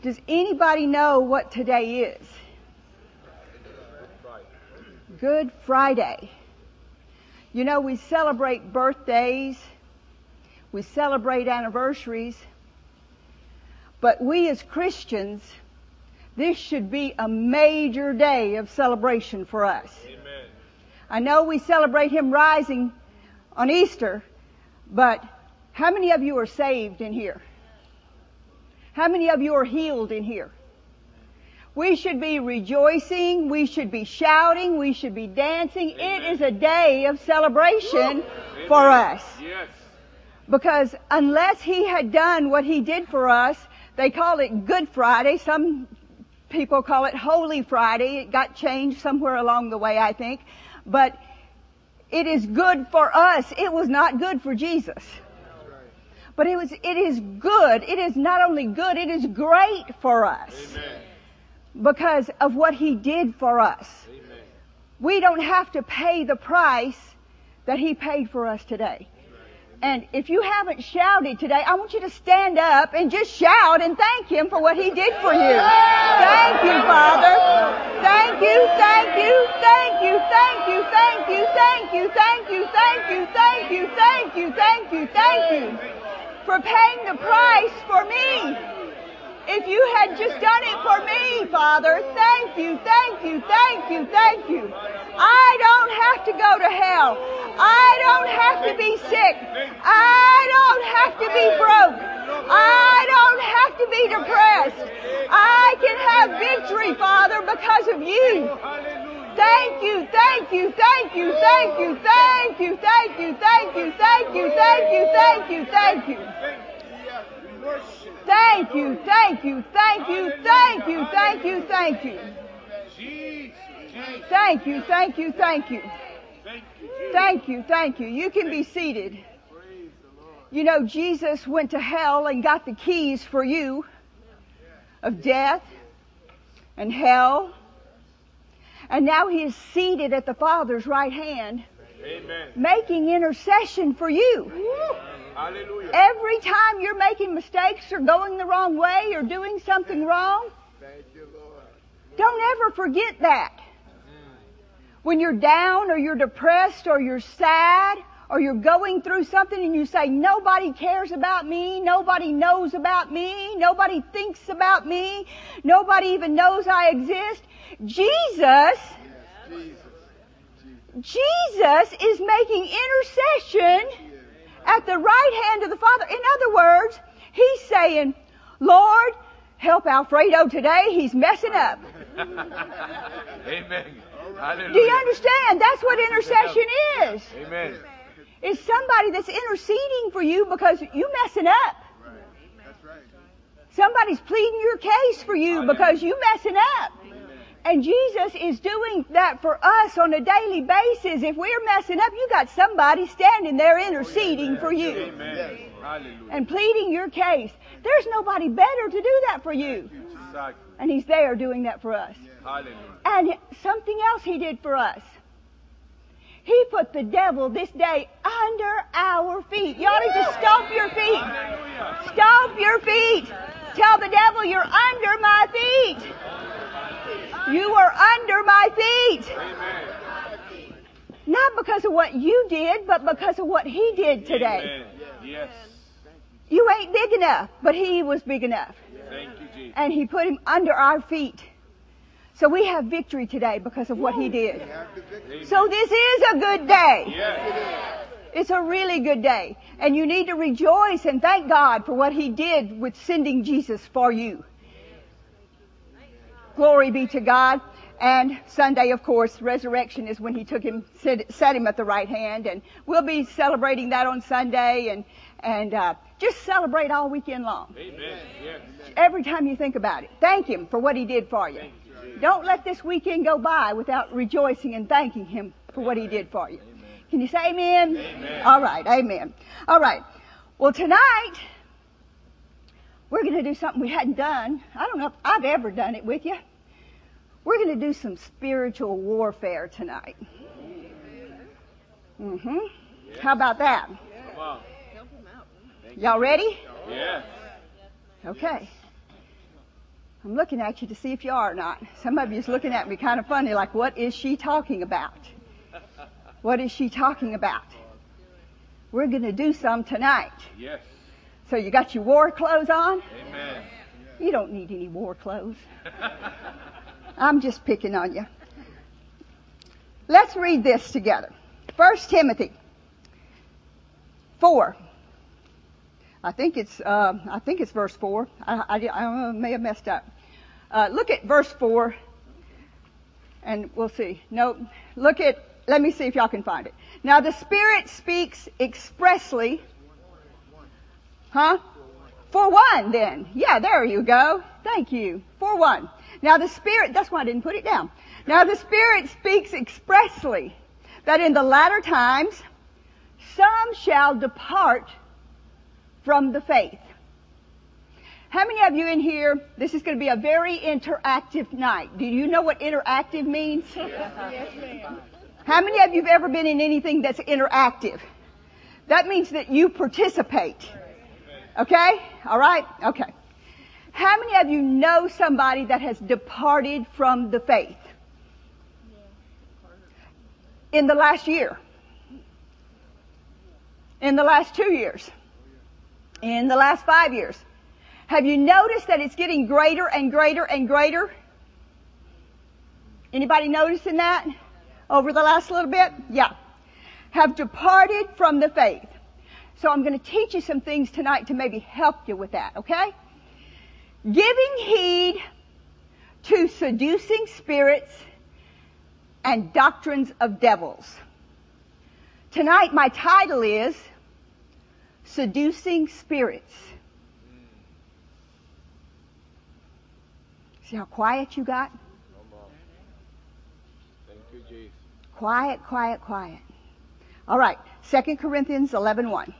Does anybody know what today is? Good Friday. You know, we celebrate birthdays, we celebrate anniversaries, but we as Christians, this should be a major day of celebration for us. Amen. I know we celebrate Him rising on Easter, but how many of you are saved in here? How many of you are healed in here? We should be rejoicing. We should be shouting. We should be dancing. Amen. It is a day of celebration for us. Yes. Because unless He had done what He did for us, they call it Good Friday. Some people call it Holy Friday. It got changed somewhere along the way, I think. But it is good for us. It was not good for Jesus. But it was, it is good. It is not only good, it is great for us Amen. because of what He did for us. Amen. We don't have to pay the price that He paid for us today. And if you haven't shouted today, I want you to stand up and just shout and thank Him for what He did for you. Thank you, Father. Thank you, thank you, thank you, thank you, thank you, thank you, thank you, thank you, thank you, thank you, thank you, thank you for paying the price for me. If you had just done it for me, Father, thank you, thank you, thank you, thank you. I don't have to go to hell. I don't have to be sick. I don't have to be broke. I don't have to be depressed. I can have victory, Father, because of you. Thank you, thank you, thank you, thank you, thank you, thank you, thank you, thank you, thank you, thank you, thank you. Thank you, thank you, thank you, thank you, thank you, thank you. Thank you, thank you, thank you. Thank you, thank you. You can be seated. You know, Jesus went to hell and got the keys for you of death and hell. And now he is seated at the Father's right hand, Amen. making intercession for you. Hallelujah. Every time you're making mistakes or going the wrong way or doing something wrong, don't ever forget that. When you're down or you're depressed or you're sad or you're going through something and you say, nobody cares about me, nobody knows about me, nobody thinks about me, nobody even knows I exist, Jesus, Jesus is making intercession at the right hand of the Father. In other words, He's saying, Lord, help Alfredo today. He's messing up. Amen. Do you understand? That's what intercession is. Amen. It's somebody that's interceding for you because you messing up. Somebody's pleading your case for you because you messing up. And Jesus is doing that for us on a daily basis. If we're messing up, you got somebody standing there interceding for you and pleading your case. There's nobody better to do that for you. And He's there doing that for us. And something else He did for us. He put the devil this day under our feet. You ought to just stomp your feet. Stomp your feet. Tell the devil you're under my feet. You are under my feet. Not because of what you did, but because of what he did today. Yes. You ain't big enough, but he was big enough. Thank you, Jesus. And he put him under our feet. So we have victory today because of what he did. Amen. So this is a good day. Yes. It's a really good day. And you need to rejoice and thank God for what He did with sending Jesus for you. Glory be to God. And Sunday, of course, resurrection is when He took him, set, set him at the right hand. And we'll be celebrating that on Sunday and, and, uh, just celebrate all weekend long. Amen. Yes. Every time you think about it, thank Him for what He did for you. Don't let this weekend go by without rejoicing and thanking Him for what He did for you. Can you say amen? Amen. All right, amen. All right. Well, tonight, we're going to do something we hadn't done. I don't know if I've ever done it with you. We're going to do some spiritual warfare tonight. Mm-hmm. How about that? Y'all ready? Yes. Okay. I'm looking at you to see if you are or not. Some of you's looking at me kind of funny, like, what is she talking about? What is she talking about? We're going to do some tonight. Yes. So you got your war clothes on? Amen. You don't need any war clothes. I'm just picking on you. Let's read this together. First Timothy 4. I think it's, uh, I think it's verse 4. I, I, I may have messed up. Uh, look at verse 4 and we'll see. No, look at, let me see if y'all can find it. Now the Spirit speaks expressly. Huh? For one then. Yeah, there you go. Thank you. For one. Now the Spirit, that's why I didn't put it down. Now the Spirit speaks expressly that in the latter times some shall depart from the faith. How many of you in here, this is going to be a very interactive night. Do you know what interactive means? Yes, ma'am. How many of you have ever been in anything that's interactive? That means that you participate. Okay? Alright? Okay. How many of you know somebody that has departed from the faith? In the last year? In the last two years? In the last five years? Have you noticed that it's getting greater and greater and greater? Anybody noticing that? Over the last little bit? Yeah. Have departed from the faith. So I'm going to teach you some things tonight to maybe help you with that, okay? Giving heed to seducing spirits and doctrines of devils. Tonight my title is Seducing Spirits. See how quiet you got? Thank you, Jesus. Quiet, quiet, quiet. All right. 2 Corinthians 11:1.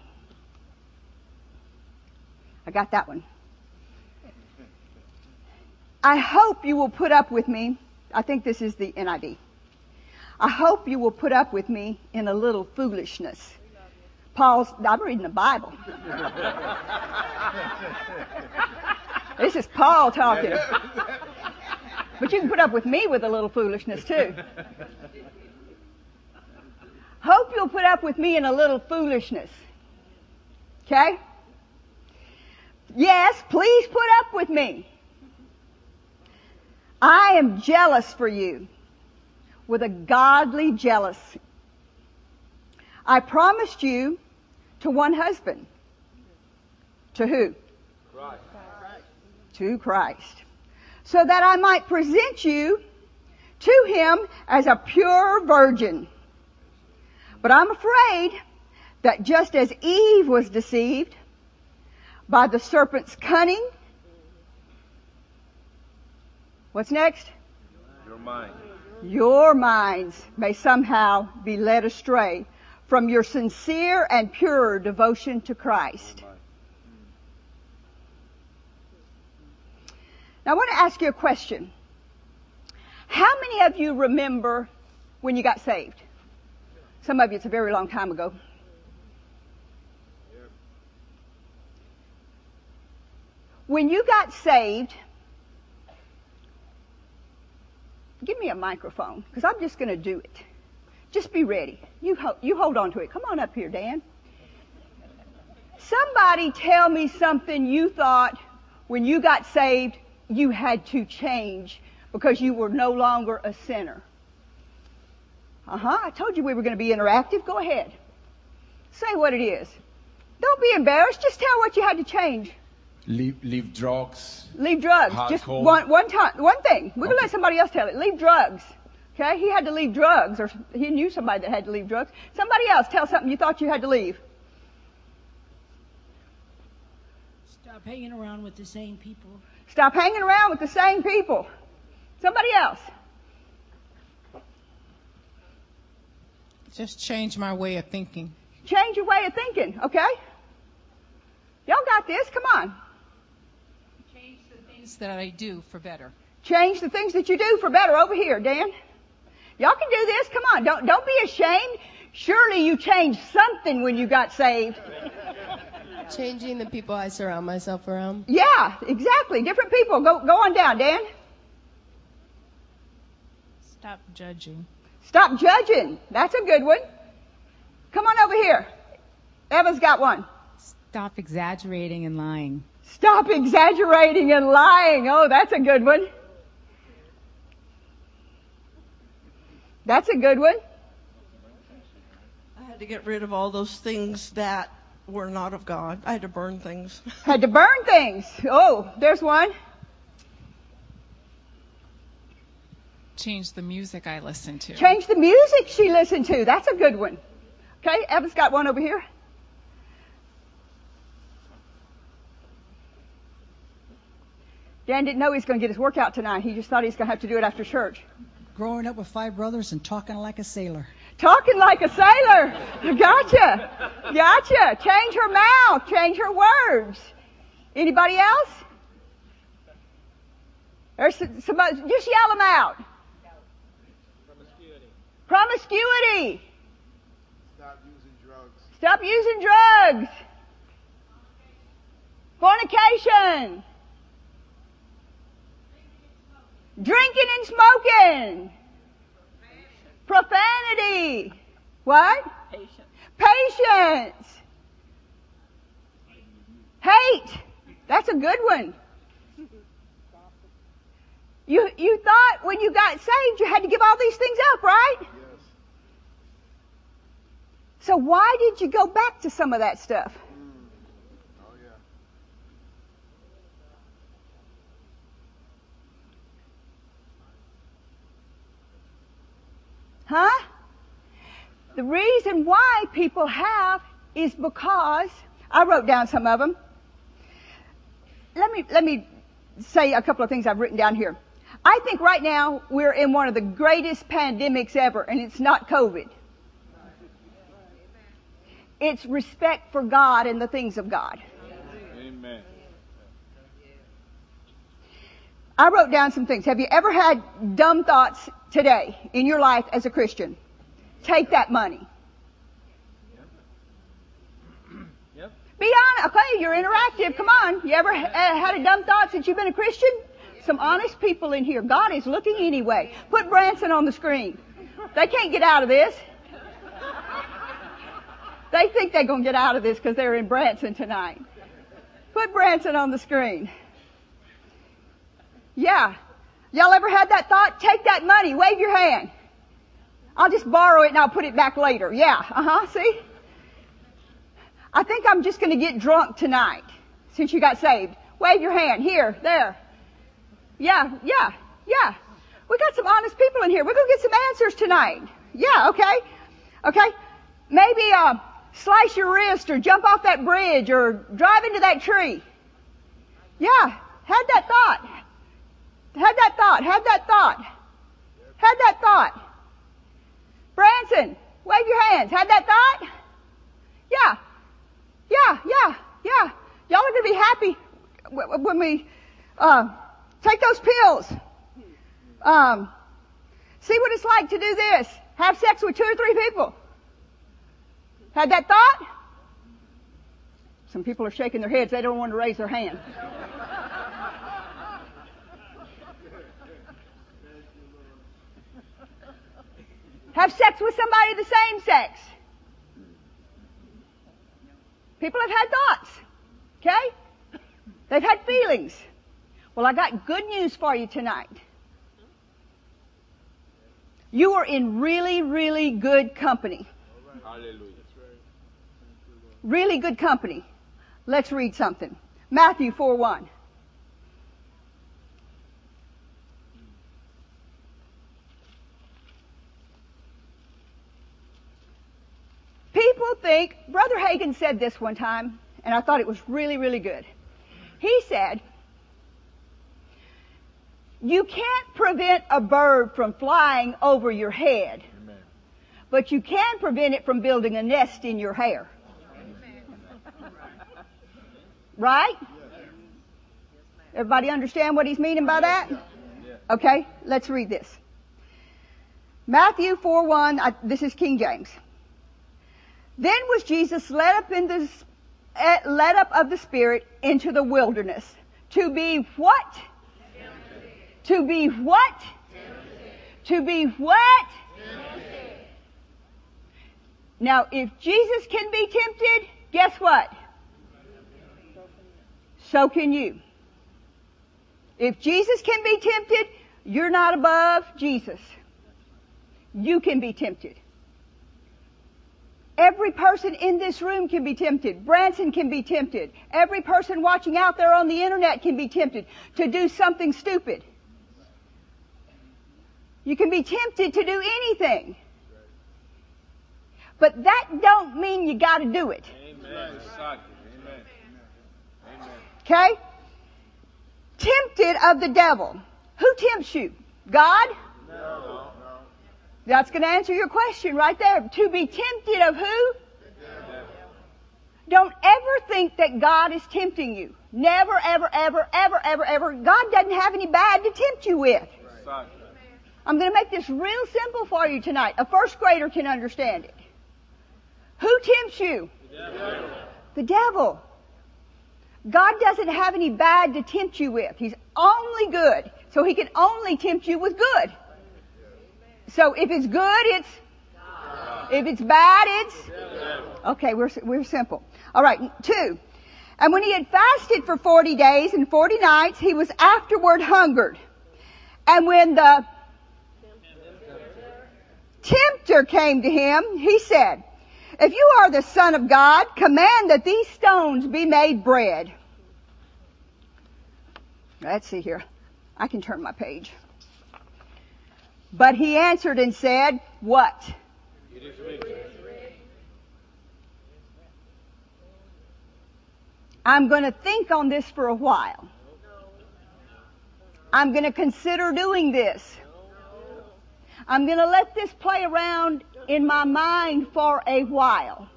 I got that one. I hope you will put up with me. I think this is the NIV. I hope you will put up with me in a little foolishness. Paul's, I'm reading the Bible. this is Paul talking. But you can put up with me with a little foolishness too. Hope you'll put up with me in a little foolishness. Okay? Yes, please put up with me. I am jealous for you with a godly jealousy. I promised you to one husband. To who? Right. To Christ. So that I might present you to him as a pure virgin. But I'm afraid that just as Eve was deceived by the serpent's cunning, what's next? Your mind. Your minds may somehow be led astray from your sincere and pure devotion to Christ. Now I want to ask you a question. How many of you remember when you got saved? Some of you, it's a very long time ago. When you got saved, give me a microphone because I'm just going to do it. Just be ready. You, ho- you hold on to it. Come on up here, Dan. Somebody tell me something you thought when you got saved you had to change because you were no longer a sinner. Uh huh. I told you we were going to be interactive. Go ahead. Say what it is. Don't be embarrassed. Just tell what you had to change. Leave, leave drugs. Leave drugs. Just one one time, one thing. We're gonna let somebody else tell it. Leave drugs. Okay? He had to leave drugs, or he knew somebody that had to leave drugs. Somebody else tell something you thought you had to leave. Stop hanging around with the same people. Stop hanging around with the same people. Somebody else. Just change my way of thinking. Change your way of thinking. Okay? Y'all got this. Come on. Change the things that I do for better. Change the things that you do for better over here, Dan. Y'all can do this. Come on. Don't, don't be ashamed. Surely you changed something when you got saved. Changing the people I surround myself around. Yeah, exactly. Different people. Go go on down, Dan. Stop judging. Stop judging. That's a good one. Come on over here. Eva's got one. Stop exaggerating and lying. Stop exaggerating and lying. Oh, that's a good one. That's a good one. I had to get rid of all those things that were not of God. I had to burn things. Had to burn things. Oh, there's one. Change the music I listen to. Change the music she listened to. That's a good one. Okay, Evan's got one over here. Dan didn't know he was going to get his workout tonight. He just thought he was going to have to do it after church. Growing up with five brothers and talking like a sailor. Talking like a sailor. Gotcha. Gotcha. Change her mouth. Change her words. Anybody else? There's somebody, just yell them out. Promiscuity. Stop using drugs. Stop using drugs. Fornication. Drinking and smoking. Profanity. What? Patience. Patience. Hate. That's a good one. You, you thought when you got saved you had to give all these things up, right? Yes. So why did you go back to some of that stuff? Oh yeah. Huh? The reason why people have is because I wrote down some of them. Let me let me say a couple of things I've written down here. I think right now we're in one of the greatest pandemics ever, and it's not COVID. It's respect for God and the things of God. Amen. I wrote down some things. Have you ever had dumb thoughts today in your life as a Christian? Take that money. Yep. Be honest. Okay, you're interactive. Come on. You ever uh, had a dumb thought since you've been a Christian? Some honest people in here. God is looking anyway. Put Branson on the screen. They can't get out of this. They think they're going to get out of this because they're in Branson tonight. Put Branson on the screen. Yeah. Y'all ever had that thought? Take that money. Wave your hand. I'll just borrow it and I'll put it back later. Yeah. Uh huh. See? I think I'm just going to get drunk tonight since you got saved. Wave your hand. Here. There. Yeah. Yeah. Yeah. We got some honest people in here. We're going to get some answers tonight. Yeah. Okay. Okay. Maybe, uh, slice your wrist or jump off that bridge or drive into that tree. Yeah. Had that thought. Had that thought. Had that thought. Had that thought. Branson, wave your hands. Had that thought? Yeah. Yeah, yeah, yeah. Y'all are to be happy when we uh, take those pills. Um, see what it's like to do this. Have sex with two or three people. Had that thought? Some people are shaking their heads. They don't want to raise their hand. Have sex with somebody the same sex. People have had thoughts. Okay? They've had feelings. Well, I got good news for you tonight. You are in really, really good company. Hallelujah. Really good company. Let's read something. Matthew 4 1. People think, Brother Hagin said this one time, and I thought it was really, really good. He said, You can't prevent a bird from flying over your head, Amen. but you can prevent it from building a nest in your hair. Right? Everybody understand what he's meaning by that? Okay, let's read this. Matthew 4 1, I, this is King James. Then was Jesus led up into, eh, led up of the Spirit into the wilderness to be what? To be what? To be what? Now, if Jesus can be tempted, guess what? So can you. If Jesus can be tempted, you're not above Jesus. You can be tempted. Every person in this room can be tempted. Branson can be tempted. Every person watching out there on the internet can be tempted to do something stupid. You can be tempted to do anything. But that don't mean you gotta do it. Amen. Okay? Tempted of the devil. Who tempts you? God? That's going to answer your question right there. To be tempted of who? Don't ever think that God is tempting you. Never, ever, ever, ever, ever, ever. God doesn't have any bad to tempt you with. I'm going to make this real simple for you tonight. A first grader can understand it. Who tempts you? The devil. God doesn't have any bad to tempt you with. He's only good. So he can only tempt you with good. So if it's good, it's, if it's bad, it's, okay, we're, we're simple. Alright, two. And when he had fasted for 40 days and 40 nights, he was afterward hungered. And when the tempter came to him, he said, if you are the son of God, command that these stones be made bread. Let's see here. I can turn my page. But he answered and said, what? I'm going to think on this for a while. I'm going to consider doing this. I'm going to let this play around in my mind for a while.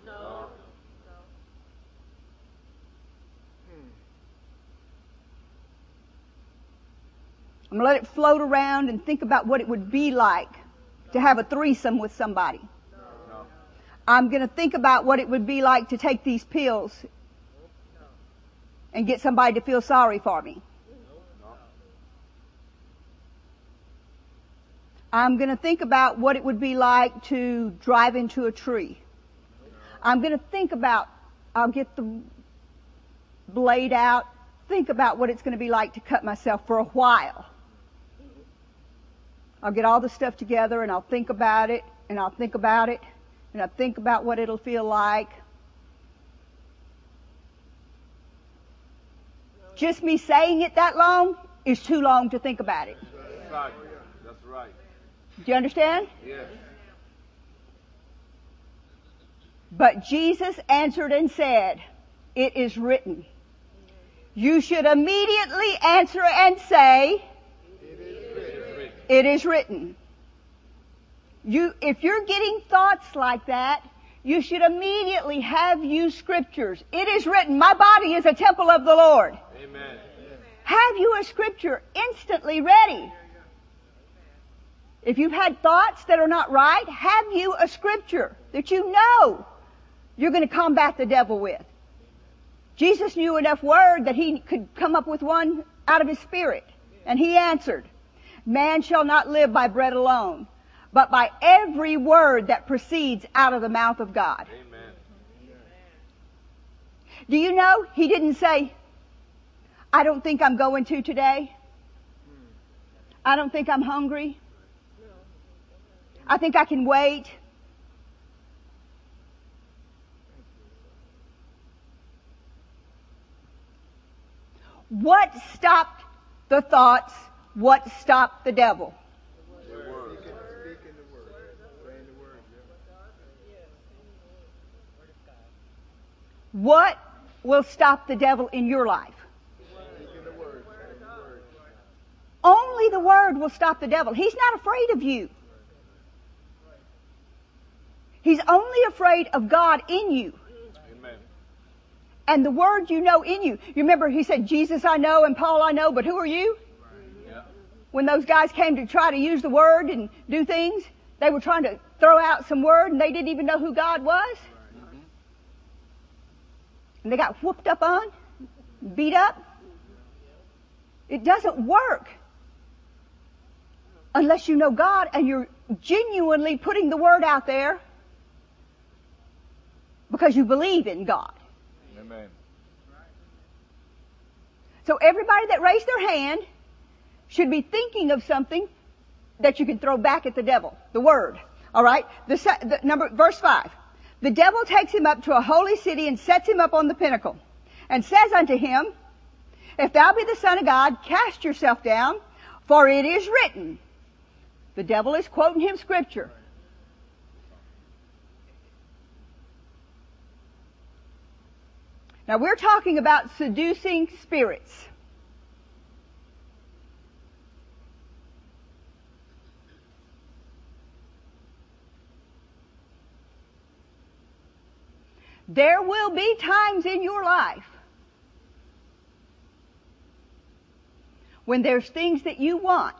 I'm to let it float around and think about what it would be like to have a threesome with somebody. I'm to think about what it would be like to take these pills and get somebody to feel sorry for me. I'm going to think about what it would be like to drive into a tree. I'm going to think about, I'll get the blade out, think about what it's going to be like to cut myself for a while. I'll get all the stuff together and I'll think about it and I'll think about it and I'll think about what it'll feel like. Just me saying it that long is too long to think about it. Exactly. That's right. Do you understand? Yes. But Jesus answered and said, it is written. You should immediately answer and say, it is written. You, if you're getting thoughts like that, you should immediately have used scriptures. It is written, my body is a temple of the Lord. Amen. Have you a scripture instantly ready? If you've had thoughts that are not right, have you a scripture that you know you're going to combat the devil with? Jesus knew enough word that he could come up with one out of his spirit. And he answered, Man shall not live by bread alone, but by every word that proceeds out of the mouth of God. Amen. Do you know he didn't say, I don't think I'm going to today. I don't think I'm hungry. I think I can wait. What stopped the thoughts? What stopped the devil? What will stop the devil in your life? Only the word will stop the devil. He's not afraid of you. He's only afraid of God in you. Amen. And the word you know in you. You remember he said, Jesus I know and Paul I know, but who are you? When those guys came to try to use the word and do things, they were trying to throw out some word and they didn't even know who God was. and they got whooped up on, beat up. It doesn't work unless you know God and you're genuinely putting the word out there because you believe in God. Amen. So everybody that raised their hand should be thinking of something that you can throw back at the devil. The word. All right. The, the number verse five. The devil takes him up to a holy city and sets him up on the pinnacle, and says unto him, If thou be the Son of God, cast yourself down, for it is written. The devil is quoting him scripture. Now we're talking about seducing spirits. There will be times in your life when there's things that you want,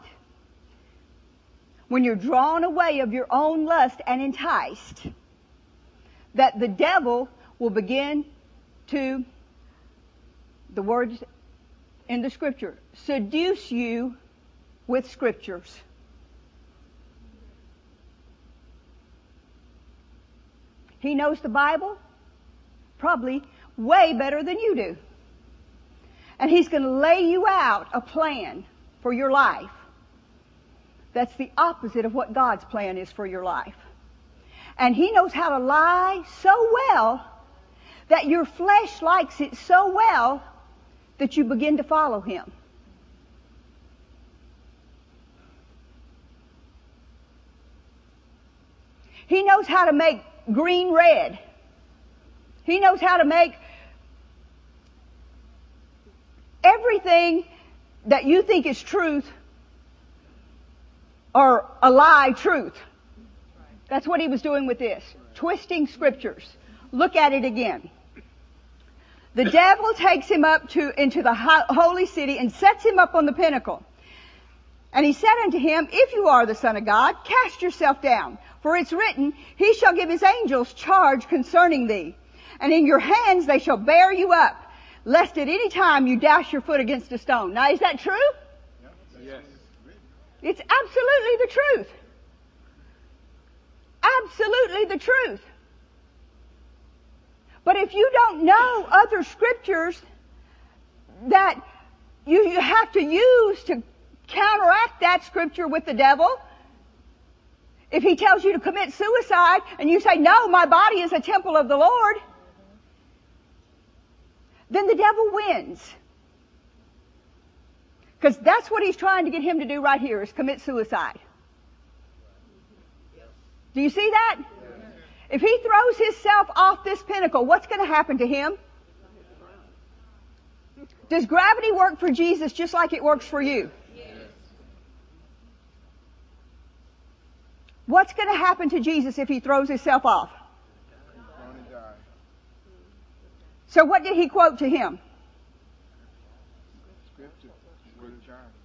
when you're drawn away of your own lust and enticed, that the devil will begin to, the words in the scripture, seduce you with scriptures. He knows the Bible probably way better than you do. And he's going to lay you out a plan for your life that's the opposite of what God's plan is for your life. And he knows how to lie so well that your flesh likes it so well that you begin to follow him. He knows how to make green red. He knows how to make everything that you think is truth or a lie truth. That's what he was doing with this. Twisting scriptures. Look at it again. The devil takes him up to, into the holy city and sets him up on the pinnacle. And he said unto him, If you are the Son of God, cast yourself down. For it's written, He shall give His angels charge concerning thee and in your hands they shall bear you up, lest at any time you dash your foot against a stone. Now, is that true? Yes. It's absolutely the truth. Absolutely the truth. But if you don't know other scriptures that you, you have to use to counteract that scripture with the devil, if he tells you to commit suicide and you say, no, my body is a temple of the Lord, then the devil wins. Because that's what he's trying to get him to do right here is commit suicide. Do you see that? If he throws himself off this pinnacle, what's going to happen to him? Does gravity work for Jesus just like it works for you? What's going to happen to Jesus if he throws himself off? So what did he quote to him?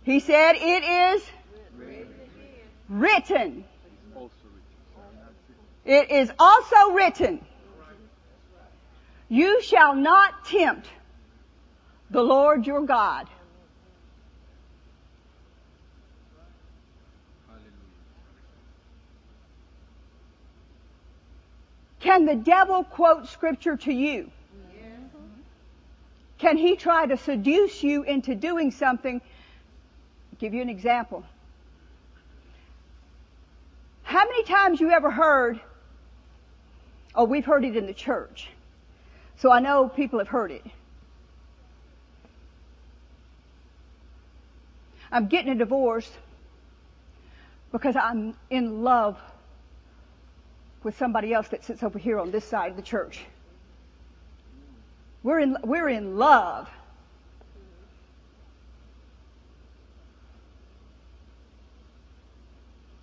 He said, it is written. It is also written. You shall not tempt the Lord your God. Can the devil quote scripture to you? Can he try to seduce you into doing something? I'll give you an example. How many times you ever heard, oh, we've heard it in the church. So I know people have heard it. I'm getting a divorce because I'm in love with somebody else that sits over here on this side of the church. We're in, we're in love.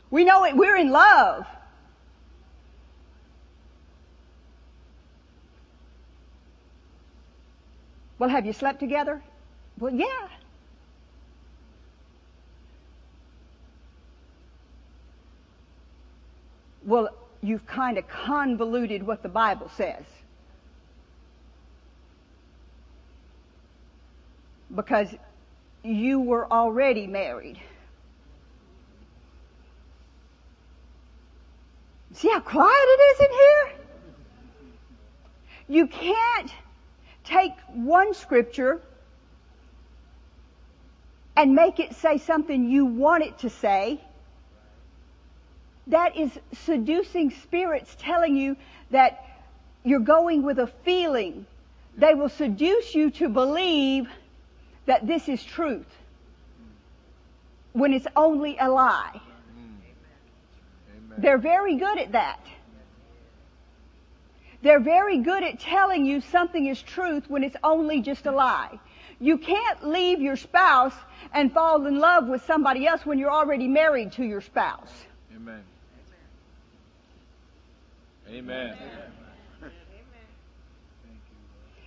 We know it, we're in love. Well, have you slept together? Well, yeah. Well, you've kind of convoluted what the Bible says. Because you were already married. See how quiet it is in here? You can't take one scripture and make it say something you want it to say. That is seducing spirits telling you that you're going with a feeling. They will seduce you to believe that this is truth when it's only a lie. They're very good at that. They're very good at telling you something is truth when it's only just a lie. You can't leave your spouse and fall in love with somebody else when you're already married to your spouse. Amen. Amen.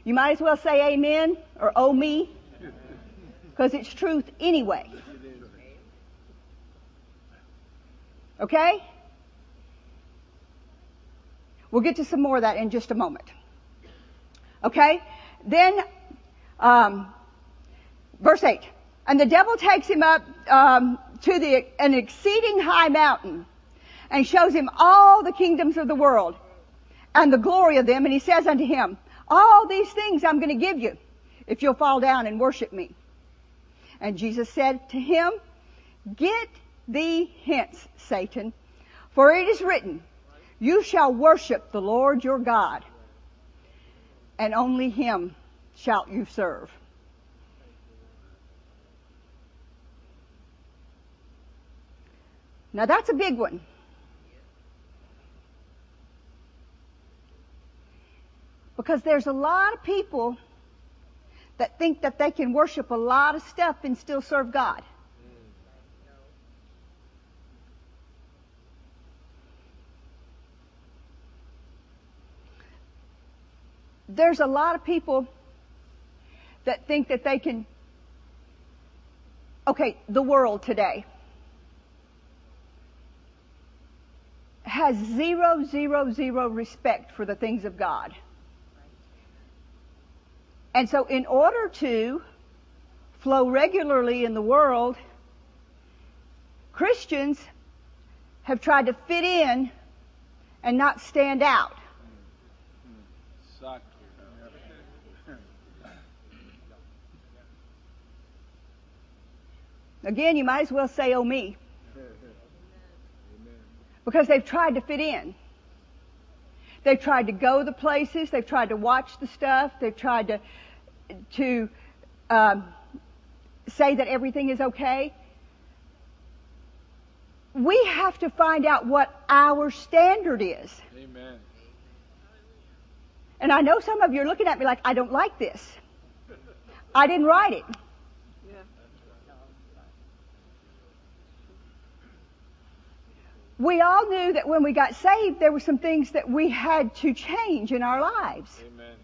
You might as well say amen or oh me because it's truth anyway. Okay? We'll get to some more of that in just a moment. Okay? Then, um, verse 8. And the devil takes him up um, to the, an exceeding high mountain and shows him all the kingdoms of the world and the glory of them. And he says unto him, All these things I'm going to give you if you'll fall down and worship me. And Jesus said to him, Get thee hence, Satan, for it is written, You shall worship the Lord your God, and only him shalt you serve. Now that's a big one. Because there's a lot of people that think that they can worship a lot of stuff and still serve God. There's a lot of people that think that they can, okay, the world today has zero, zero, zero respect for the things of God. And so in order to flow regularly in the world, Christians have tried to fit in and not stand out. Again, you might as well say, oh me. Because they've tried to fit in. They've tried to go the places, they've tried to watch the stuff, they've tried to, to um, say that everything is okay. We have to find out what our standard is. Amen. And I know some of you are looking at me like, I don't like this. I didn't write it. we all knew that when we got saved, there were some things that we had to change in our lives. Amen.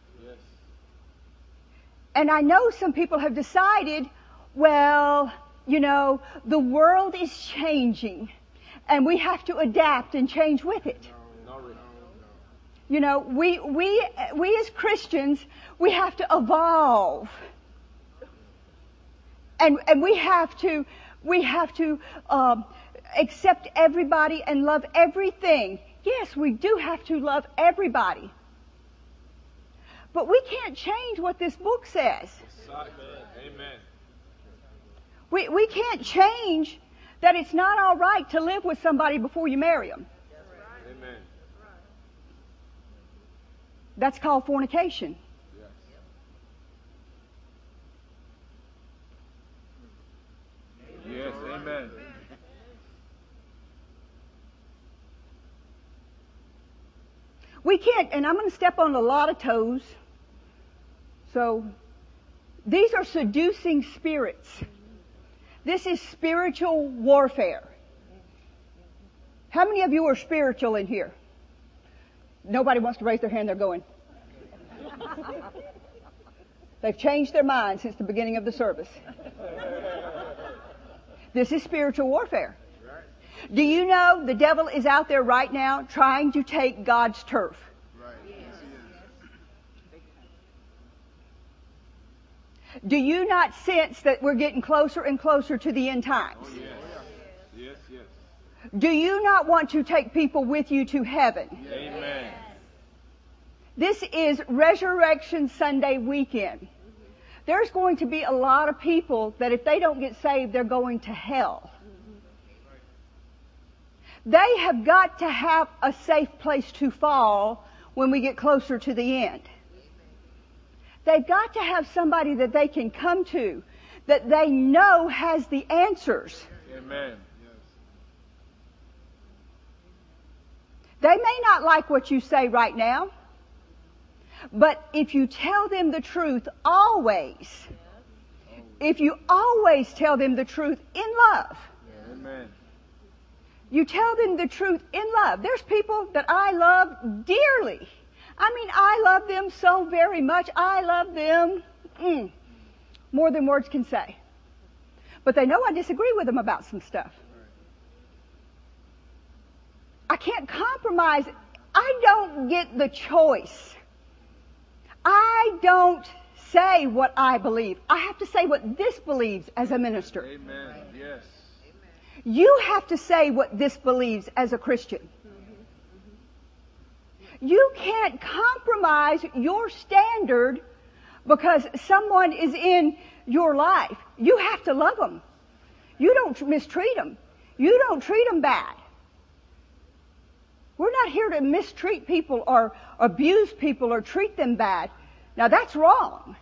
And I know some people have decided, well, you know, the world is changing and we have to adapt and change with it. You know, we, we, we as Christians, we have to evolve. And, and we have to, we have to, um, accept everybody and love everything. Yes, we do have to love everybody. But we can't change what this book says. Amen. We, we can't change that it's not all right to live with somebody before you marry them. Amen. That's called fornication. Yes. Amen. We can't, and I'm going to step on a lot of toes. So, these are seducing spirits. This is spiritual warfare. How many of you are spiritual in here? Nobody wants to raise their hand, they're going. They've changed their mind since the beginning of the service. This is spiritual warfare. Do you know the devil is out there right now trying to take God's turf? Do you not sense that we're getting closer and closer to the end times? Oh, yes. Yes, yes. Do you not want to take people with you to heaven? Amen. This is Resurrection Sunday weekend. There's going to be a lot of people that if they don't get saved, they're going to hell. They have got to have a safe place to fall when we get closer to the end. They've got to have somebody that they can come to that they know has the answers. Amen. They may not like what you say right now, but if you tell them the truth always, if you always tell them the truth in love, Amen. you tell them the truth in love. There's people that I love dearly. I mean, I love them so very much. I love them mm, more than words can say. But they know I disagree with them about some stuff. I can't compromise. I don't get the choice. I don't say what I believe. I have to say what this believes as a minister. Amen. Yes. You have to say what this believes as a Christian. You can't compromise your standard because someone is in your life. You have to love them. You don't mistreat them. You don't treat them bad. We're not here to mistreat people or abuse people or treat them bad. Now that's wrong.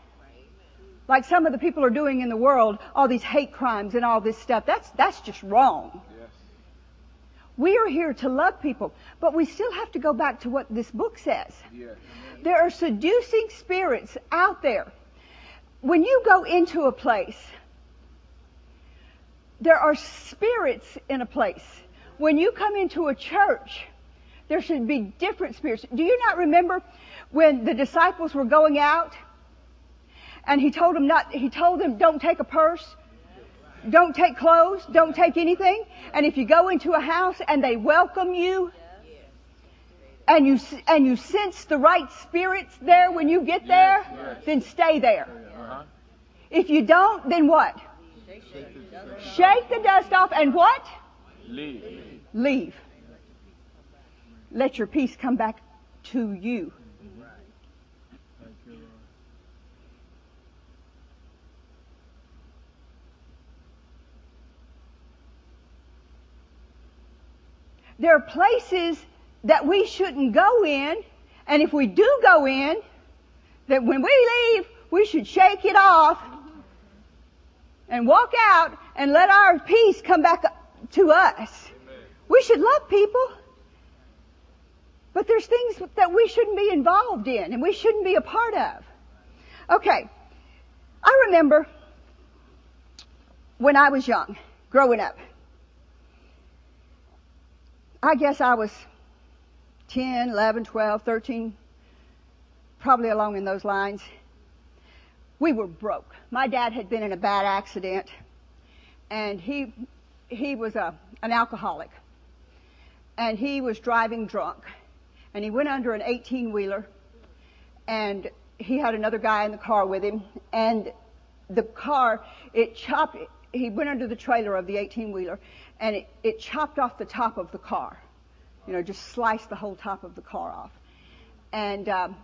Like some of the people are doing in the world, all these hate crimes and all this stuff. That's, that's just wrong. Yes. We are here to love people, but we still have to go back to what this book says. Yes. There are seducing spirits out there. When you go into a place, there are spirits in a place. When you come into a church, there should be different spirits. Do you not remember when the disciples were going out and he told them not, he told them don't take a purse, don't take clothes, don't take anything. And if you go into a house and they welcome you and you, and you sense the right spirits there when you get there, yes. then stay there. Uh-huh. If you don't, then what? Shake the dust off and what? Leave. Leave. Let your peace come back to you. There are places that we shouldn't go in, and if we do go in, that when we leave, we should shake it off and walk out and let our peace come back to us. We should love people. But there's things that we shouldn't be involved in and we shouldn't be a part of. Okay. I remember when I was young, growing up. I guess I was 10, 11, 12, 13, probably along in those lines. We were broke. My dad had been in a bad accident and he, he was a, an alcoholic and he was driving drunk and he went under an 18 wheeler and he had another guy in the car with him and the car, it chopped, he went under the trailer of the 18 wheeler and it, it chopped off the top of the car. You know, just sliced the whole top of the car off. And, um,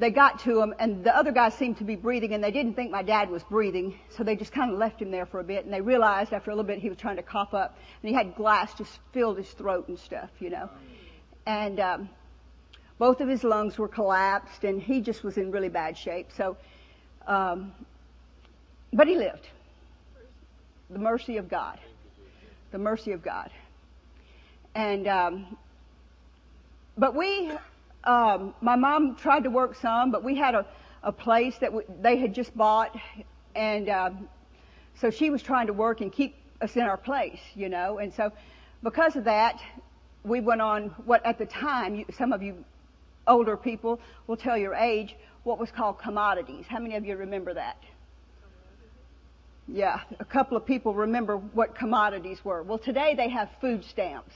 they got to him and the other guy seemed to be breathing and they didn't think my dad was breathing so they just kind of left him there for a bit and they realized after a little bit he was trying to cough up and he had glass just filled his throat and stuff you know and um both of his lungs were collapsed and he just was in really bad shape so um but he lived the mercy of god the mercy of god and um but we um, my mom tried to work some, but we had a, a place that they had just bought, and um, so she was trying to work and keep us in our place, you know. And so, because of that, we went on what at the time you, some of you older people will tell your age what was called commodities. How many of you remember that? Yeah, a couple of people remember what commodities were. Well, today they have food stamps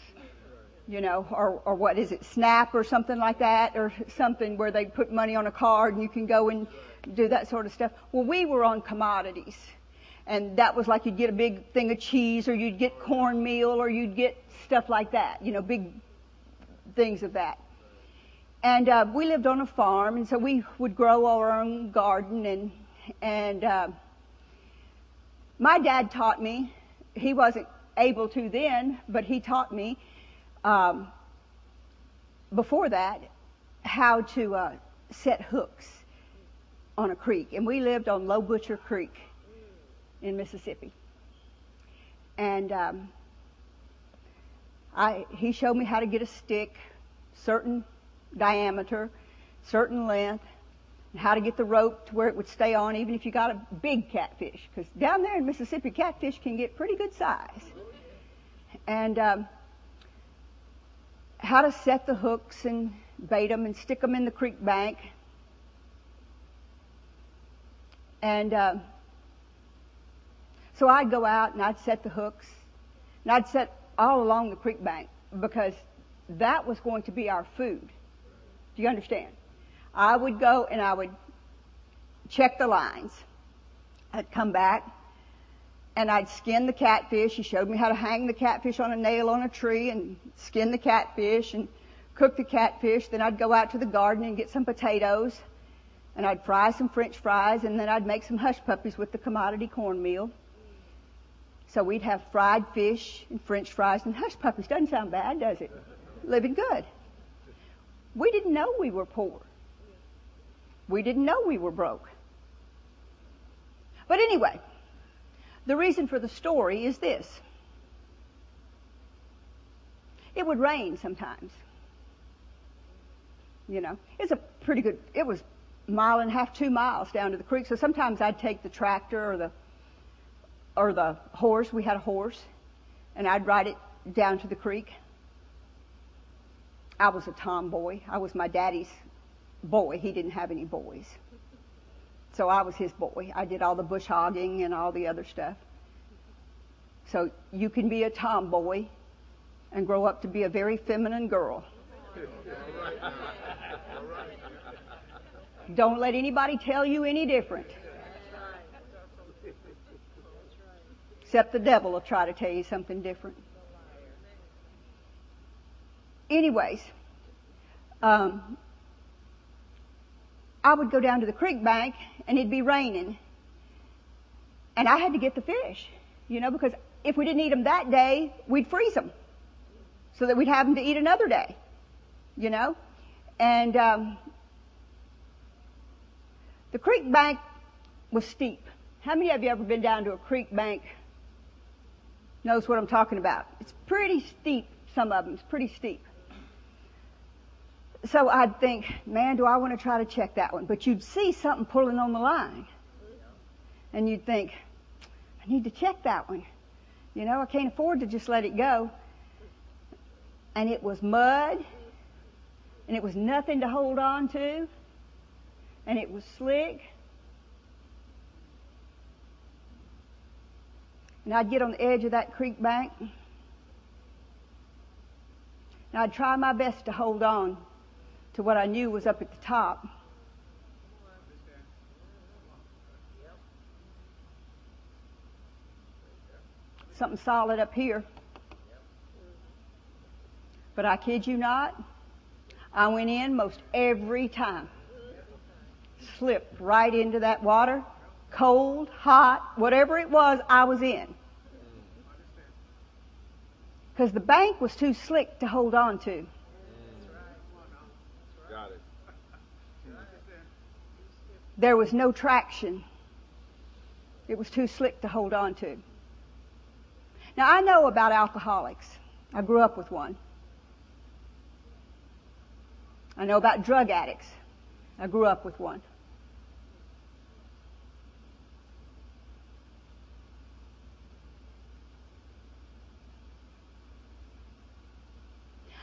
you know, or, or what is it, SNAP or something like that, or something where they put money on a card and you can go and, do that sort of stuff. Well, we were on commodities. And that was like you'd get a big thing of cheese or you'd get cornmeal or you'd get stuff like that, you know, big things of that. And uh, we lived on a farm, and so we would grow our own garden. And and uh, my dad taught me. He wasn't able to then, but he taught me um, before that how to uh, set hooks on a creek. And we lived on Low Butcher Creek in Mississippi. And um, I, he showed me how to get a stick, certain diameter, certain length, how to get the rope to where it would stay on, even if you got a big catfish. Because down there in Mississippi, catfish can get pretty good size. And um, how to set the hooks and bait them and stick them in the creek bank. And uh, so I'd go out and I'd set the hooks, and I'd set all along the creek bank because that was going to be our food. Do you understand? I would go and I would check the lines. I'd come back and I'd skin the catfish. He showed me how to hang the catfish on a nail on a tree and skin the catfish and cook the catfish. Then I'd go out to the garden and get some potatoes and I'd fry some french fries and then I'd make some hush puppies with the commodity cornmeal. So we'd have fried fish and french fries and hush puppies. Doesn't sound bad, does it? Living good. We didn't know we were poor. We didn't know we were broke. But anyway, the reason for the story is this. It would rain sometimes. You know, it's a pretty good, it was mile and a half, two miles down to the creek. So sometimes I'd take the tractor or the, or the horse. We had a horse and I'd ride it down to the creek. I was a tomboy. I was my daddy's boy. He didn't have any boys. So I was his boy. I did all the bush hogging and all the other stuff. So you can be a tomboy and grow up to be a very feminine girl. Don't let anybody tell you any different. Except the devil will try to tell you something different. Anyways, um, I would go down to the creek bank and it'd be raining. And I had to get the fish, you know, because if we didn't eat them that day, we'd freeze them so that we'd have them to eat another day, you know. And um, the creek bank was steep. How many of you ever been down to a creek bank? Knows what I'm talking about. It's pretty steep. Some of them. It's pretty steep so I'd think, man, do I want to try to check that one? But you'd see something pulling on the line. And you'd think, I need to check that one. You know, I can't afford to just let it go. And it was mud. And it was nothing to hold on to. And it was slick. And I'd get on the edge of that creek bank. And I'd try my best to hold on to what I knew was up at the top. Something solid up here. But I kid you not, I went in most every time. Slipped right into that water, cold, hot, whatever it was, I was in. Because the bank was too slick to hold on to. There was no traction. It was too slick to hold on to. Now I know about alcoholics. I grew up with one. I know about drug addicts. I grew up with one.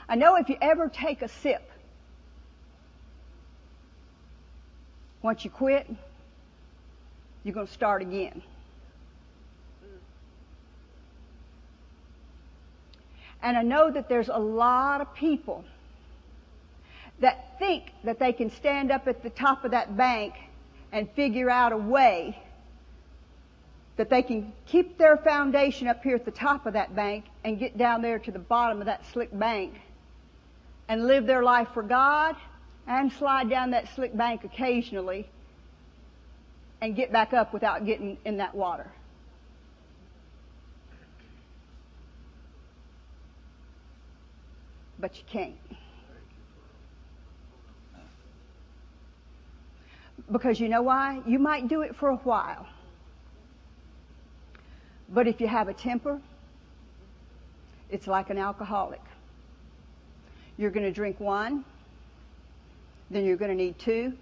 I know if you ever take a sip Once you quit, you're going to start again. And I know that there's a lot of people that think that they can stand up at the top of that bank and figure out a way that they can keep their foundation up here at the top of that bank and get down there to the bottom of that slick bank and live their life for God and slide down that slick bank occasionally and get back up without getting in that water. But you can't. Because you know why? You might do it for a while. But if you have a temper, it's like an alcoholic. You're going to drink one, then you're going to need two,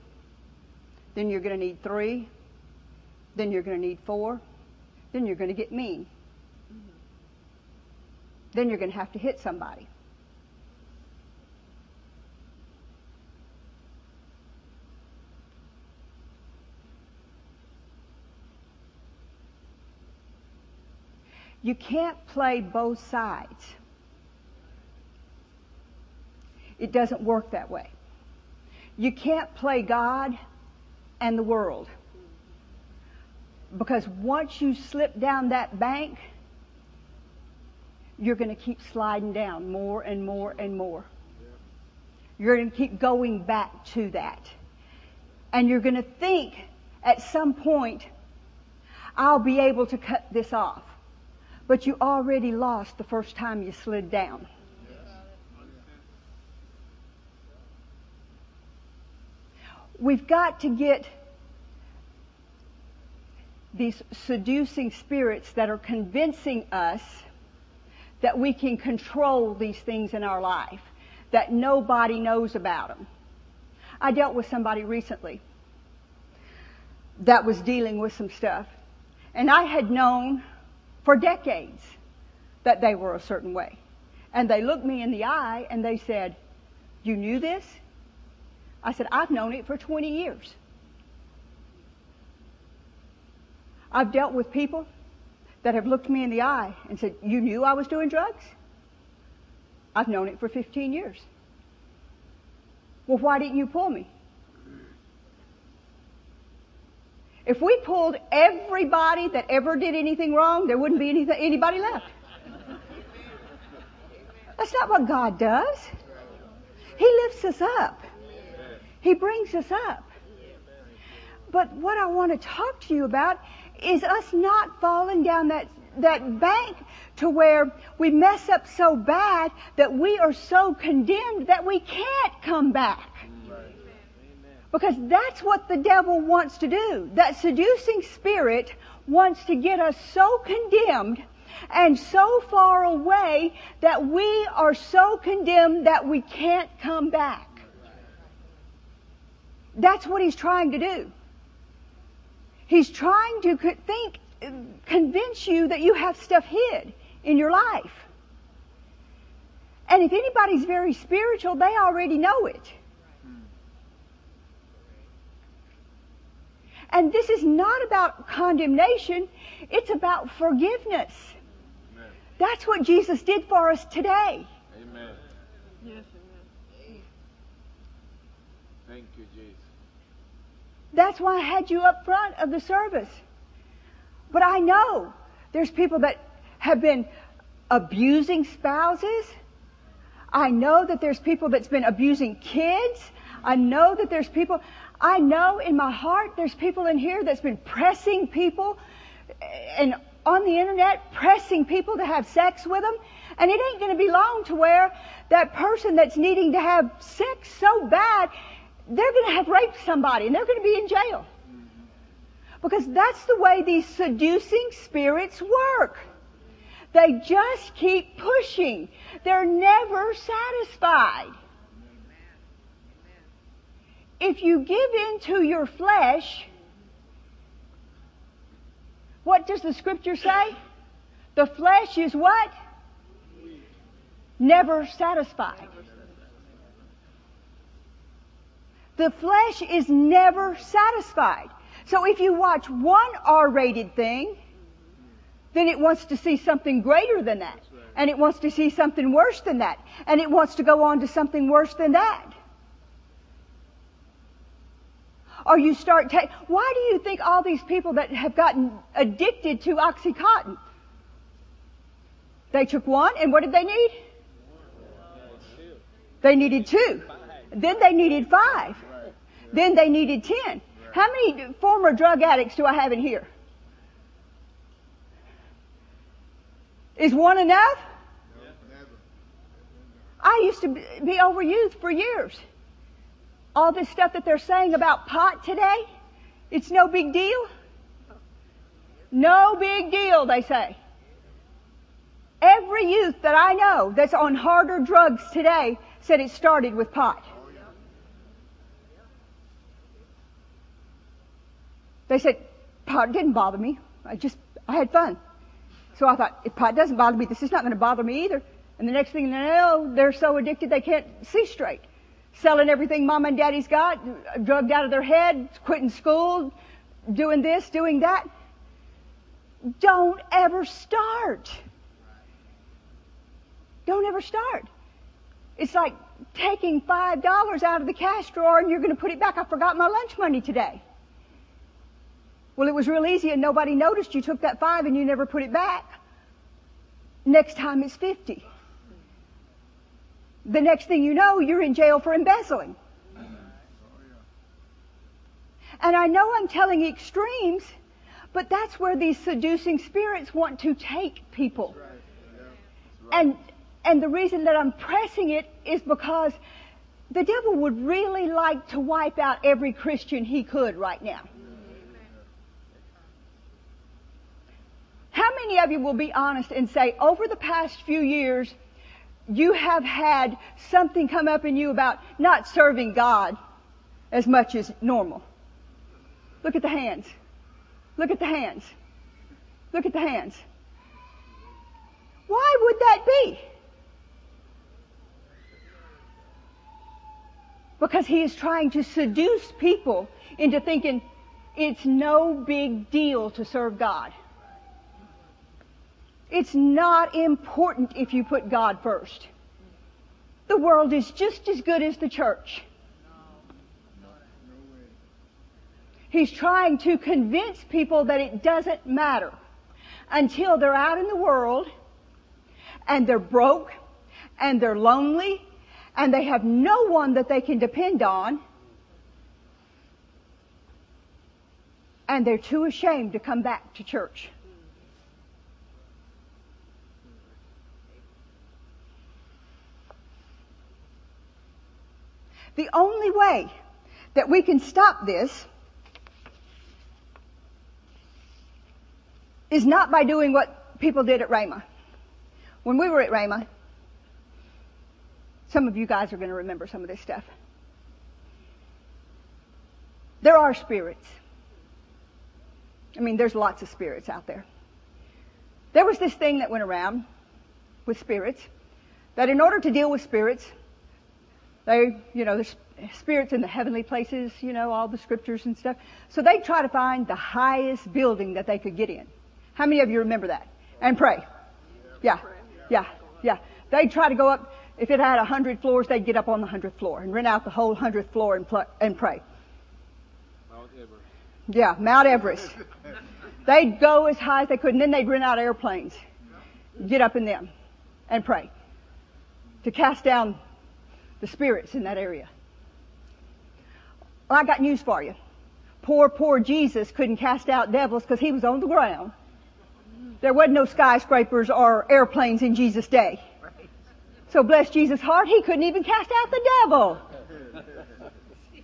then you're going to need three, then you're going to need four, then you're going to get mean. Then you're going to have to hit somebody. You can't play both sides. It doesn't work that way. You can't play God and the world. Because once you slip down that bank, you're going to keep sliding down more and more and more. You're going to keep going back to that. And you're going to think at some point, I'll be able to cut this off. But you already lost the first time you slid down. We've got to get these seducing spirits that are convincing us that we can control these things in our life, that nobody knows about them. I dealt with somebody recently that was dealing with some stuff, and I had known for decades that they were a certain way. And they looked me in the eye and they said, You knew this? I said, I've known it for 20 years. I've dealt with people that have looked me in the eye and said, You knew I was doing drugs? I've known it for 15 years. Well, why didn't you pull me? If we pulled everybody that ever did anything wrong, there wouldn't be anything, anybody left. That's not what God does. He lifts us up. He brings us up. But what I want to talk to you about is us not falling down that, that bank to where we mess up so bad that we are so condemned that we can't come back. Because that's what the devil wants to do. That seducing spirit wants to get us so condemned and so far away that we are so condemned that we can't come back. That's what he's trying to do. He's trying to think, convince you that you have stuff hid in your life. And if anybody's very spiritual, they already know it. And this is not about condemnation, it's about forgiveness. Amen. That's what Jesus did for us today. Amen. Yes, amen. Thank you, Jesus. That's why I had you up front of the service. But I know there's people that have been abusing spouses. I know that there's people that's been abusing kids. I know that there's people, I know in my heart there's people in here that's been pressing people and on the internet pressing people to have sex with them. And it ain't going to be long to where that person that's needing to have sex so bad, they're going to have raped somebody and they're going to be in jail. Because that's the way these seducing spirits work. They just keep pushing. They're never satisfied if you give in to your flesh, what does the scripture say? The flesh is what? Never satisfied. The flesh is never satisfied. So if you watch one R-rated thing, then it wants to see something greater than that. And it wants to see something worse than that. And it wants to go on to something worse than that. or you start taking, why do you think all these people that have gotten addicted to Oxycontin? They took one, and what did they need? They needed two. Then they needed five. Then they needed ten. How many former drug addicts do I have in here? Is one enough? I used to be overused for years. All this stuff that they're saying about pot today, it's no big deal. No big deal, they say. Every youth that I know that's on harder drugs today said it started with pot. They said, pot didn't bother me. I just, I had fun. So I thought, if pot doesn't bother me, this is not going to bother me either. And the next thing you know, they're so addicted they can't see straight. Selling everything mom and daddy's got, drugged out of their head, quitting school, doing this, doing that. Don't ever start. Don't ever start. It's like taking five dollars out of the cash drawer and you're going to put it back. I forgot my lunch money today. Well, it was real easy and nobody noticed you took that five and you never put it back. Next time it's 50. The next thing you know, you're in jail for embezzling. And I know I'm telling extremes, but that's where these seducing spirits want to take people. And, and the reason that I'm pressing it is because the devil would really like to wipe out every Christian he could right now. How many of you will be honest and say, over the past few years, you have had something come up in you about not serving God as much as normal? Look at the hands. Look at the hands. Look at the hands. Why would that be? Because he is trying to seduce people into thinking it's no big deal to serve God. It's not important if you put God first. The world is just as good as the church. He's trying to convince people that it doesn't matter until they're out in the world and they're broke and they're lonely and they have no one that they can depend on and they're too ashamed to come back to church. The only way that we can stop this is not by doing what people did at Rhema. When we were at Rhema, some of you guys are going to remember some of this stuff. There are spirits. I mean, there's lots of spirits out there. There was this thing that went around with spirits that in order to deal with spirits, they, you know, there's spirits in the heavenly places, you know, all the scriptures and stuff. So they try to find the highest building that they could get in. How many of you remember that? And pray. Yeah, yeah, yeah. They try to go up. If it had a hundred floors, they'd get up on the hundredth floor and rent out the whole hundredth floor and, pl- and pray. Mount Everest. Yeah, Mount Everest. they'd go as high as they could, and then they'd rent out airplanes, get up in them, and pray to cast down the spirits in that area. Well, I got news for you. Poor, poor Jesus couldn't cast out devils because he was on the ground. There wasn't no skyscrapers or airplanes in Jesus' day. So bless Jesus' heart, he couldn't even cast out the devil.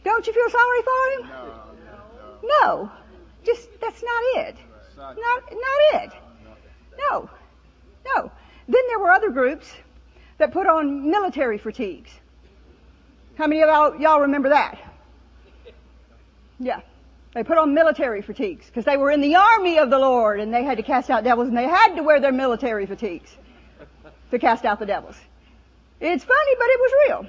Don't you feel sorry for him? No. Just, that's not it. Not, not it. No. No. Then there were other groups that put on military fatigues. How many of y'all, y'all remember that? Yeah. They put on military fatigues because they were in the army of the Lord and they had to cast out devils and they had to wear their military fatigues to cast out the devils. It's funny, but it was real.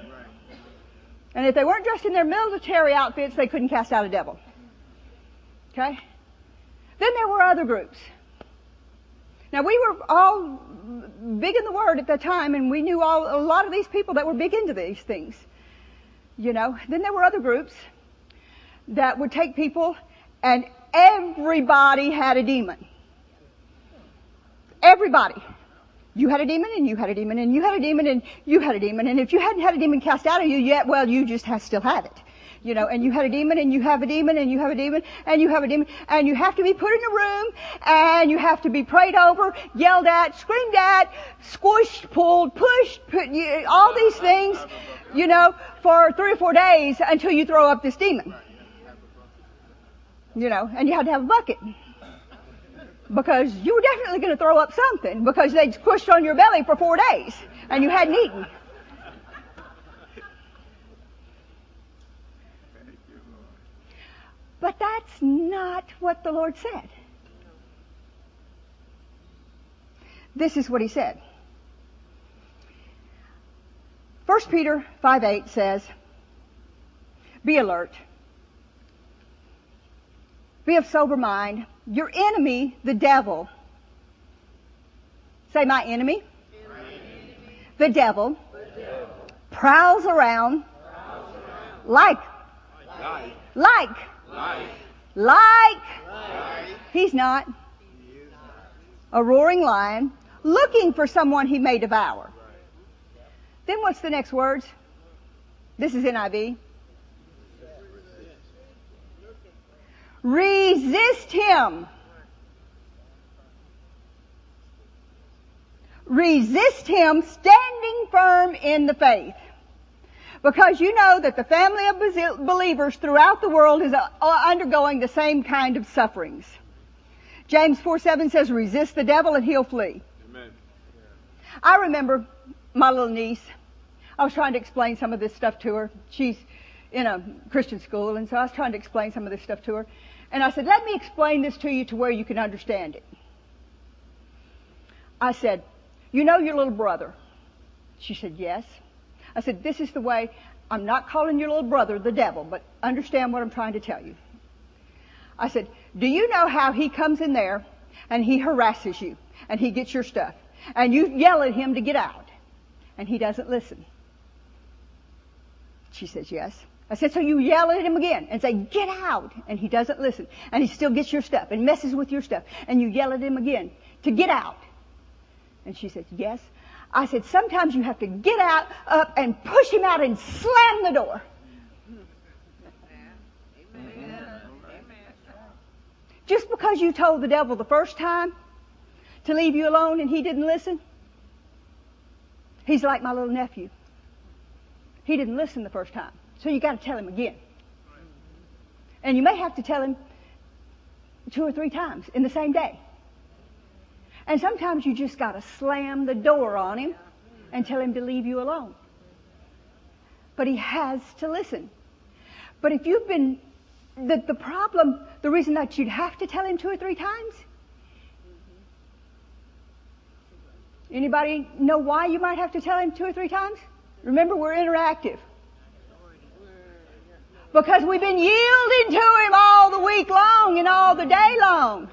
And if they weren't dressed in their military outfits, they couldn't cast out a devil. Okay? Then there were other groups. Now we were all big in the Word at that time and we knew all, a lot of these people that were big into these things. You know, then there were other groups that would take people and everybody had a demon. Everybody. You had a demon and you had a demon and you had a demon and you had a demon and if you hadn't had a demon cast out of you yet, well, you just have, still have it. You know, and you had a demon and you have a demon and you have a demon and you have a demon and you have to be put in a room and you have to be prayed over, yelled at, screamed at, squished, pulled, pushed, put, you, all these things, you know, for three or four days until you throw up this demon. You know, and you had to have a bucket because you were definitely going to throw up something because they'd squished on your belly for four days and you hadn't eaten. But that's not what the Lord said. This is what he said. 1 Peter 5 8 says, Be alert. Be of sober mind. Your enemy, the devil. Say, my enemy. The devil, prowls around, like, like, like, he's not a roaring lion looking for someone he may devour. Then what's the next words? This is NIV. Resist him. Resist him standing firm in the faith. Because you know that the family of believers throughout the world is uh, undergoing the same kind of sufferings. James 4 7 says, resist the devil and he'll flee. Amen. I remember my little niece. I was trying to explain some of this stuff to her. She's in a Christian school, and so I was trying to explain some of this stuff to her. And I said, let me explain this to you to where you can understand it. I said, you know your little brother? She said, yes. I said, this is the way, I'm not calling your little brother the devil, but understand what I'm trying to tell you. I said, do you know how he comes in there and he harasses you and he gets your stuff and you yell at him to get out and he doesn't listen? She says, yes. I said, so you yell at him again and say, get out. And he doesn't listen. And he still gets your stuff and messes with your stuff. And you yell at him again to get out. And she says, yes. I said, sometimes you have to get out, up and push him out and slam the door. Just because you told the devil the first time to leave you alone and he didn't listen, he's like my little nephew. He didn't listen the first time. So you got to tell him again. And you may have to tell him two or three times in the same day. And sometimes you just got to slam the door on him and tell him to leave you alone. But he has to listen. But if you've been, the, the problem, the reason that you'd have to tell him two or three times, anybody know why you might have to tell him two or three times? Remember, we're interactive. Because we've been yielding to Him all the week long and all the day long.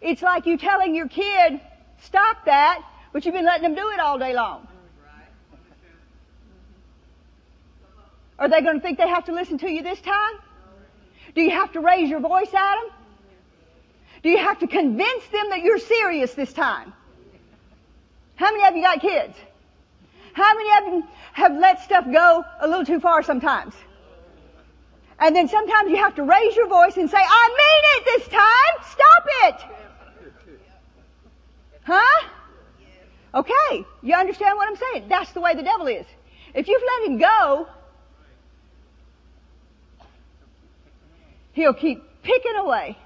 It's like you telling your kid, stop that, but you've been letting them do it all day long. Are they going to think they have to listen to you this time? Do you have to raise your voice at them? Do you have to convince them that you're serious this time? How many of you got kids? How many of you have let stuff go a little too far sometimes? And then sometimes you have to raise your voice and say, I mean it this time. Stop it. Huh? Okay. You understand what I'm saying? That's the way the devil is. If you've let him go, he'll keep picking away.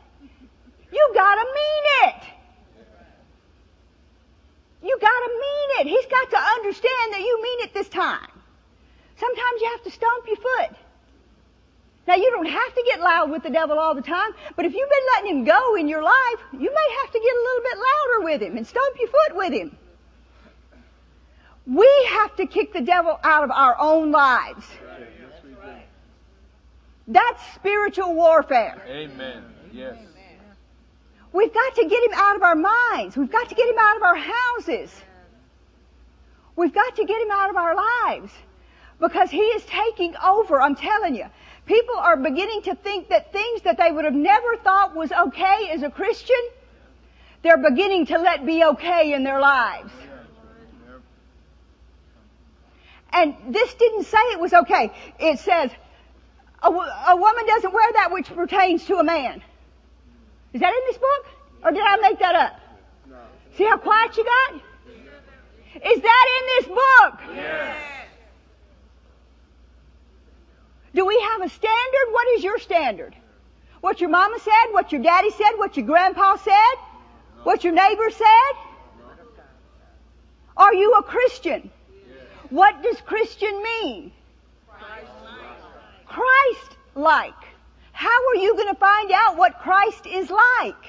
You gotta mean it. You gotta mean it. He's got to understand that you mean it this time. Sometimes you have to stomp your foot. Now you don't have to get loud with the devil all the time, but if you've been letting him go in your life, you may have to get a little bit louder with him and stomp your foot with him. We have to kick the devil out of our own lives. That's spiritual warfare. Amen. Yes. We've got to get him out of our minds. We've got to get him out of our houses. We've got to get him out of our lives. Because He is taking over, I'm telling you. People are beginning to think that things that they would have never thought was okay as a Christian, they're beginning to let be okay in their lives. And this didn't say it was okay. It says, a, a woman doesn't wear that which pertains to a man. Is that in this book? Or did I make that up? See how quiet you got? Is that in this book? Yes. Do we have a standard? What is your standard? What your mama said? What your daddy said? What your grandpa said? What your neighbor said? Are you a Christian? What does Christian mean? Christ like. How are you going to find out what Christ is like?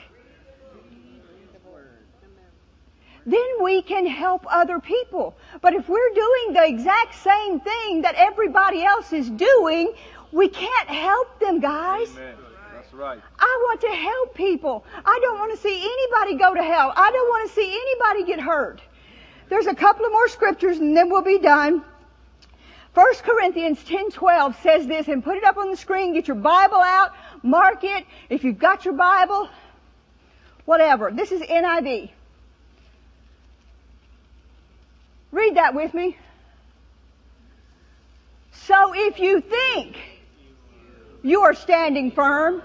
Then we can help other people. But if we're doing the exact same thing that everybody else is doing, we can't help them, guys. Amen. That's right. I want to help people. I don't want to see anybody go to hell. I don't want to see anybody get hurt. There's a couple of more scriptures and then we'll be done. 1 Corinthians 10:12 says this and put it up on the screen, get your Bible out, mark it. If you've got your Bible, whatever. This is NIV. Read that with me. So if you think you are standing firm,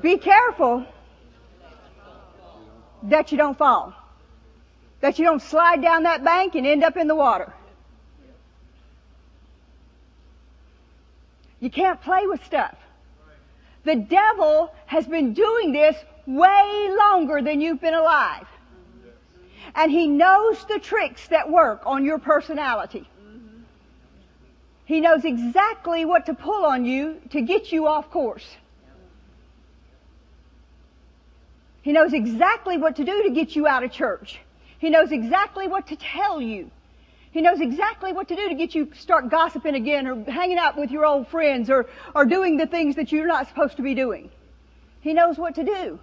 be careful that you don't fall. That you don't slide down that bank and end up in the water. You can't play with stuff. The devil has been doing this way longer than you've been alive. And he knows the tricks that work on your personality. He knows exactly what to pull on you to get you off course. He knows exactly what to do to get you out of church. He knows exactly what to tell you. He knows exactly what to do to get you start gossiping again or hanging out with your old friends or, or doing the things that you're not supposed to be doing. He knows what to do.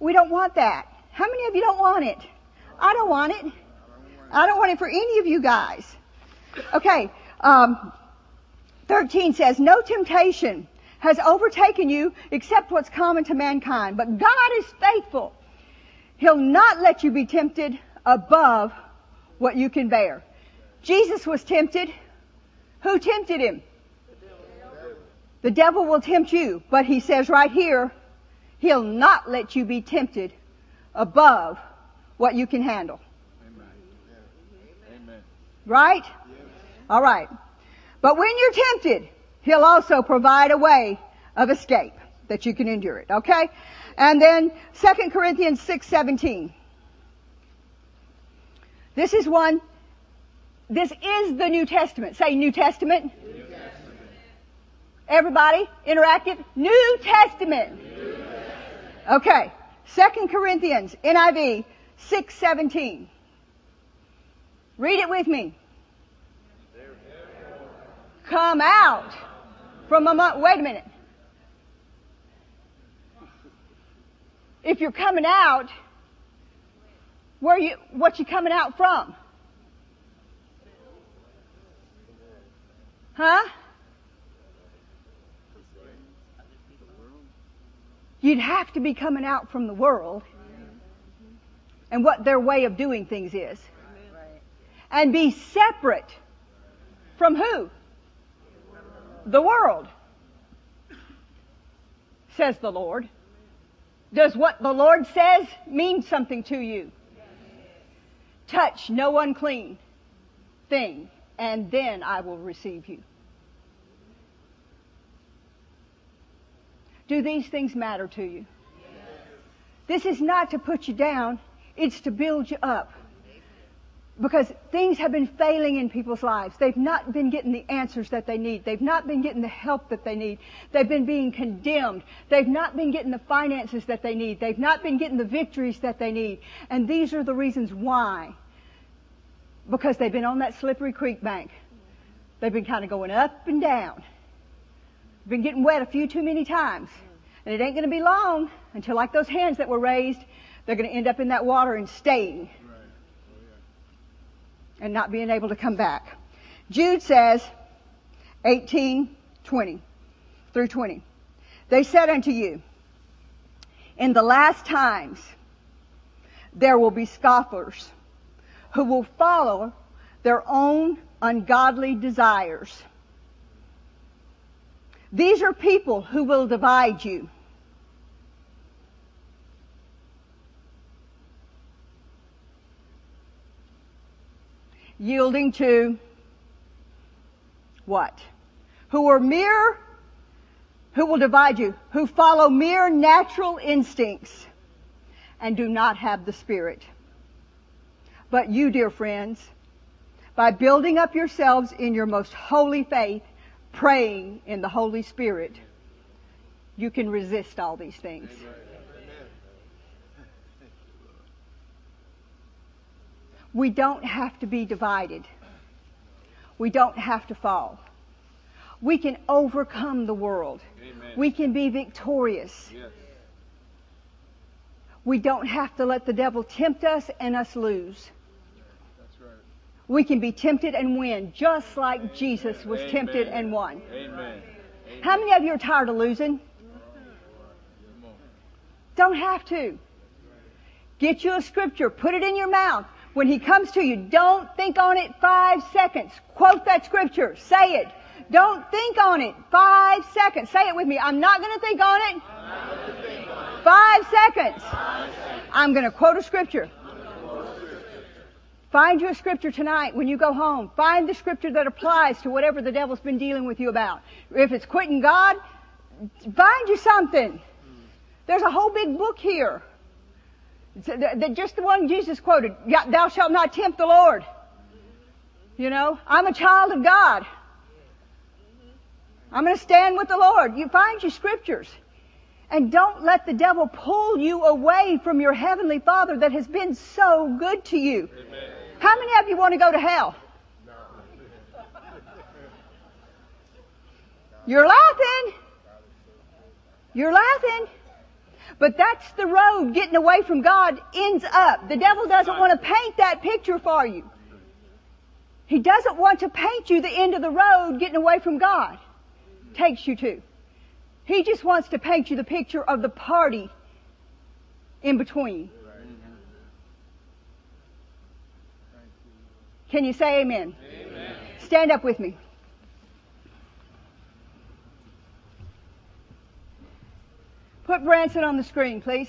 We don't want that. How many of you don't want it? I don't want it. I don't want it for any of you guys. Okay, um, 13 says, No temptation has overtaken you except what's common to mankind. But God is faithful. He'll not let you be tempted above what you can bear. Jesus was tempted. Who tempted him? The devil will tempt you, but he says right here, he'll not let you be tempted above what you can handle. Amen. Right? All right. But when you're tempted, he'll also provide a way of escape that you can endure it. Okay? And then 2 Corinthians 6:17. This is one this is the New Testament. Say New Testament. New Testament. Everybody, interactive. New Testament. New Testament. Okay. 2 Corinthians, NIV, 617. Read it with me. Come out from among, wait a minute. If you're coming out, where you, what you coming out from? Huh? You'd have to be coming out from the world and what their way of doing things is. And be separate from who? The world. Says the Lord. Does what the Lord says mean something to you? Touch no unclean thing, and then I will receive you. Do these things matter to you? This is not to put you down, it's to build you up. Because things have been failing in people's lives. They've not been getting the answers that they need. They've not been getting the help that they need. They've been being condemned. They've not been getting the finances that they need. They've not been getting the victories that they need. And these are the reasons why. Because they've been on that slippery creek bank. They've been kind of going up and down. Been getting wet a few too many times. And it ain't going to be long until like those hands that were raised, they're going to end up in that water and staying. and not being able to come back. Jude says, 18, 20 through 20. They said unto you, in the last times there will be scoffers who will follow their own ungodly desires. These are people who will divide you. Yielding to what? Who are mere, who will divide you, who follow mere natural instincts and do not have the Spirit. But you, dear friends, by building up yourselves in your most holy faith, praying in the Holy Spirit, you can resist all these things. We don't have to be divided. We don't have to fall. We can overcome the world. Amen. We can be victorious. Yes. We don't have to let the devil tempt us and us lose. We can be tempted and win, just like Jesus was Amen. tempted and won. Amen. How many of you are tired of losing? Don't have to. Get you a scripture, put it in your mouth. When he comes to you, don't think on it five seconds. Quote that scripture. Say it. Don't think on it five seconds. Say it with me. I'm not going to think on it. Five seconds. I'm going to quote a scripture. Find you a scripture tonight when you go home. Find the scripture that applies to whatever the devil's been dealing with you about. If it's quitting God, find you something. There's a whole big book here. Just the one Jesus quoted. Thou shalt not tempt the Lord. You know, I'm a child of God. I'm going to stand with the Lord. You find your scriptures. And don't let the devil pull you away from your heavenly Father that has been so good to you. How many of you want to go to hell? You're laughing. You're laughing. But that's the road getting away from God ends up. The devil doesn't want to paint that picture for you. He doesn't want to paint you the end of the road getting away from God. Takes you to. He just wants to paint you the picture of the party in between. Can you say amen? Stand up with me. Put Branson on the screen, please.